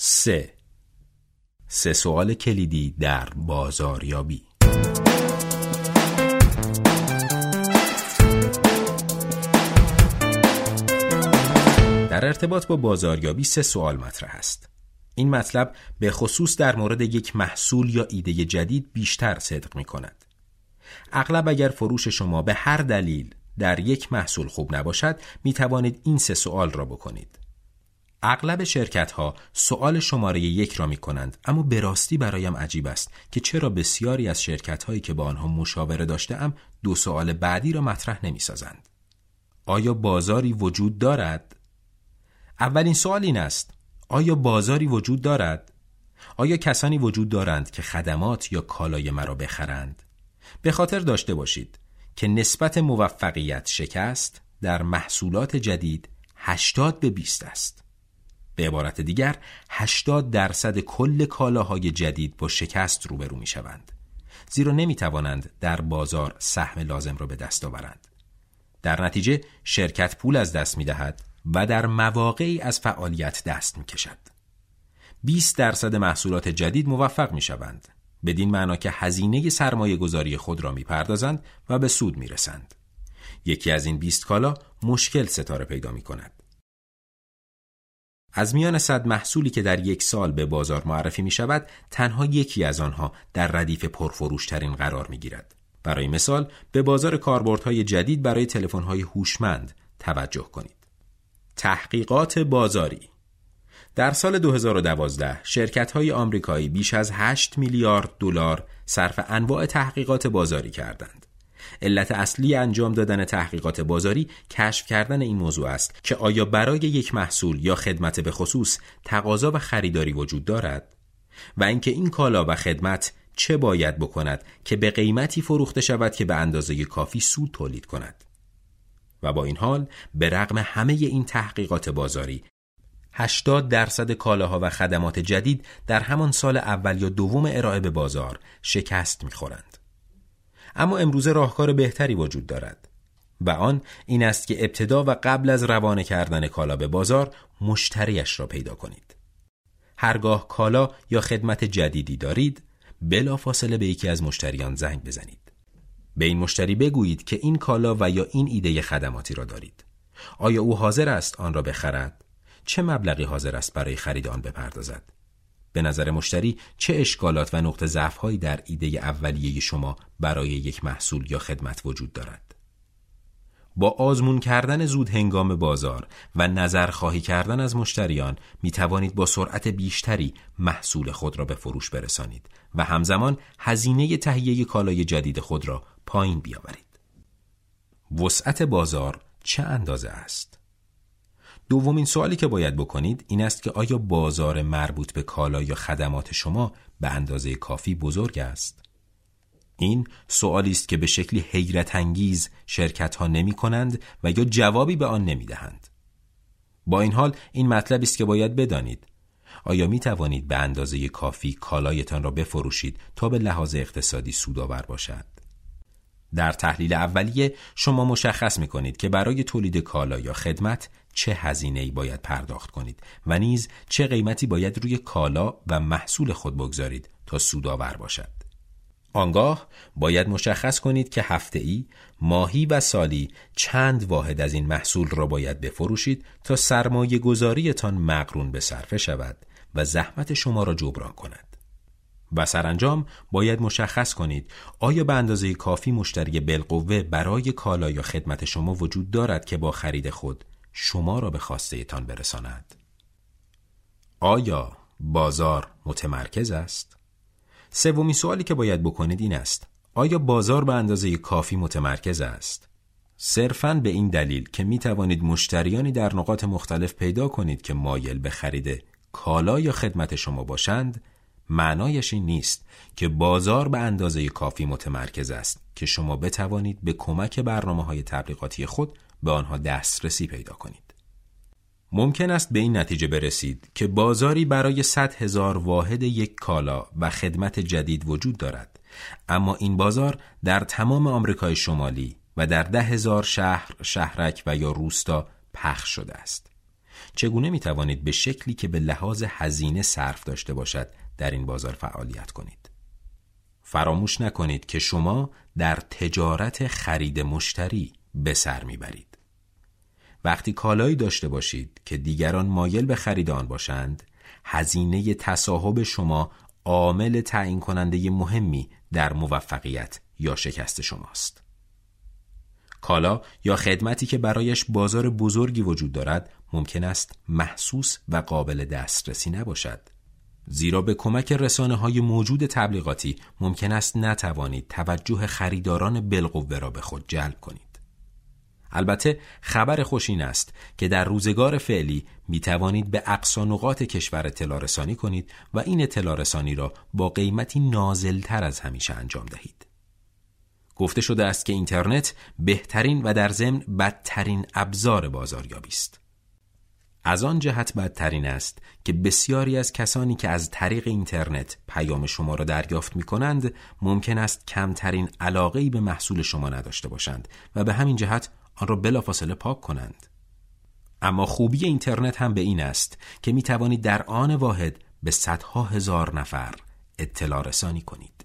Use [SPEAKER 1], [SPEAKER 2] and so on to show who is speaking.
[SPEAKER 1] سه سه سوال کلیدی در بازاریابی در ارتباط با بازاریابی سه سوال مطرح است. این مطلب به خصوص در مورد یک محصول یا ایده جدید بیشتر صدق می کند. اغلب اگر فروش شما به هر دلیل در یک محصول خوب نباشد می توانید این سه سوال را بکنید. اغلب شرکت ها سوال شماره یک را می کنند اما به راستی برایم عجیب است که چرا بسیاری از شرکت هایی که با آنها مشاوره ام دو سوال بعدی را مطرح نمی سازند. آیا بازاری وجود دارد؟ اولین سوال این است آیا بازاری وجود دارد؟ آیا کسانی وجود دارند که خدمات یا کالای مرا بخرند؟ به خاطر داشته باشید که نسبت موفقیت شکست در محصولات جدید 80 به 20 است. به عبارت دیگر 80 درصد کل کالاهای جدید با شکست روبرو می شوند. زیرا نمی توانند در بازار سهم لازم را به دست آورند. در نتیجه شرکت پول از دست می دهد و در مواقعی از فعالیت دست می کشد. 20 درصد محصولات جدید موفق می شوند. بدین معنا که هزینه سرمایه گذاری خود را می پردازند و به سود می رسند. یکی از این 20 کالا مشکل ستاره پیدا می کند. از میان صد محصولی که در یک سال به بازار معرفی می شود تنها یکی از آنها در ردیف پرفروشترین قرار می گیرد. برای مثال به بازار کاربردهای جدید برای تلفن‌های هوشمند توجه کنید. تحقیقات بازاری در سال 2012 شرکت های آمریکایی بیش از 8 میلیارد دلار صرف انواع تحقیقات بازاری کردند. علت اصلی انجام دادن تحقیقات بازاری کشف کردن این موضوع است که آیا برای یک محصول یا خدمت به خصوص تقاضا و خریداری وجود دارد و اینکه این کالا و خدمت چه باید بکند که به قیمتی فروخته شود که به اندازه کافی سود تولید کند و با این حال به رغم همه این تحقیقات بازاری 80 درصد کالاها و خدمات جدید در همان سال اول یا دوم ارائه به بازار شکست می‌خورند. اما امروزه راهکار بهتری وجود دارد و آن این است که ابتدا و قبل از روانه کردن کالا به بازار مشتریش را پیدا کنید. هرگاه کالا یا خدمت جدیدی دارید بلا فاصله به یکی از مشتریان زنگ بزنید. به این مشتری بگویید که این کالا و یا این ایده خدماتی را دارید. آیا او حاضر است آن را بخرد؟ چه مبلغی حاضر است برای خرید آن بپردازد؟ به نظر مشتری چه اشکالات و نقطه ضعف‌هایی در ایده اولیه شما برای یک محصول یا خدمت وجود دارد؟ با آزمون کردن زود هنگام بازار و نظر خواهی کردن از مشتریان می توانید با سرعت بیشتری محصول خود را به فروش برسانید و همزمان هزینه تهیه کالای جدید خود را پایین بیاورید. وسعت بازار چه اندازه است؟ دومین سوالی که باید بکنید این است که آیا بازار مربوط به کالا یا خدمات شما به اندازه کافی بزرگ است؟ این سوالی است که به شکلی حیرت انگیز شرکت ها نمی کنند و یا جوابی به آن نمی دهند. با این حال این مطلب است که باید بدانید آیا می توانید به اندازه کافی کالایتان را بفروشید تا به لحاظ اقتصادی سودآور باشد؟ در تحلیل اولیه شما مشخص می کنید که برای تولید کالا یا خدمت چه هزینه ای باید پرداخت کنید و نیز چه قیمتی باید روی کالا و محصول خود بگذارید تا سودآور باشد. آنگاه باید مشخص کنید که هفته ای، ماهی و سالی چند واحد از این محصول را باید بفروشید تا سرمایه گذاریتان مقرون به صرفه شود و زحمت شما را جبران کند. و سرانجام باید مشخص کنید آیا به اندازه کافی مشتری بالقوه برای کالا یا خدمت شما وجود دارد که با خرید خود شما را به خواسته تان برساند؟ آیا بازار متمرکز است؟ سومین سوالی که باید بکنید این است آیا بازار به اندازه کافی متمرکز است؟ صرفاً به این دلیل که می توانید مشتریانی در نقاط مختلف پیدا کنید که مایل به خرید کالا یا خدمت شما باشند معنایش این نیست که بازار به اندازه کافی متمرکز است که شما بتوانید به کمک برنامه های تبلیغاتی خود به آنها دسترسی پیدا کنید. ممکن است به این نتیجه برسید که بازاری برای 100 هزار واحد یک کالا و خدمت جدید وجود دارد اما این بازار در تمام آمریکای شمالی و در ده هزار شهر، شهرک و یا روستا پخش شده است. چگونه می توانید به شکلی که به لحاظ هزینه صرف داشته باشد در این بازار فعالیت کنید. فراموش نکنید که شما در تجارت خرید مشتری به سر می‌برید. وقتی کالایی داشته باشید که دیگران مایل به خرید آن باشند، هزینه تصاحب شما عامل تعیین کننده مهمی در موفقیت یا شکست شماست. کالا یا خدمتی که برایش بازار بزرگی وجود دارد ممکن است محسوس و قابل دسترسی نباشد. زیرا به کمک رسانه های موجود تبلیغاتی ممکن است نتوانید توجه خریداران بالقوه را به خود جلب کنید. البته خبر خوش این است که در روزگار فعلی می توانید به اقصا نقاط کشور اطلاع رسانی کنید و این اطلاع رسانی را با قیمتی نازلتر از همیشه انجام دهید. گفته شده است که اینترنت بهترین و در ضمن بدترین ابزار بازاریابی است. از آن جهت بدترین است که بسیاری از کسانی که از طریق اینترنت پیام شما را دریافت می کنند ممکن است کمترین علاقه به محصول شما نداشته باشند و به همین جهت آن را بلافاصله پاک کنند. اما خوبی اینترنت هم به این است که می توانید در آن واحد به صدها هزار نفر اطلاع رسانی کنید.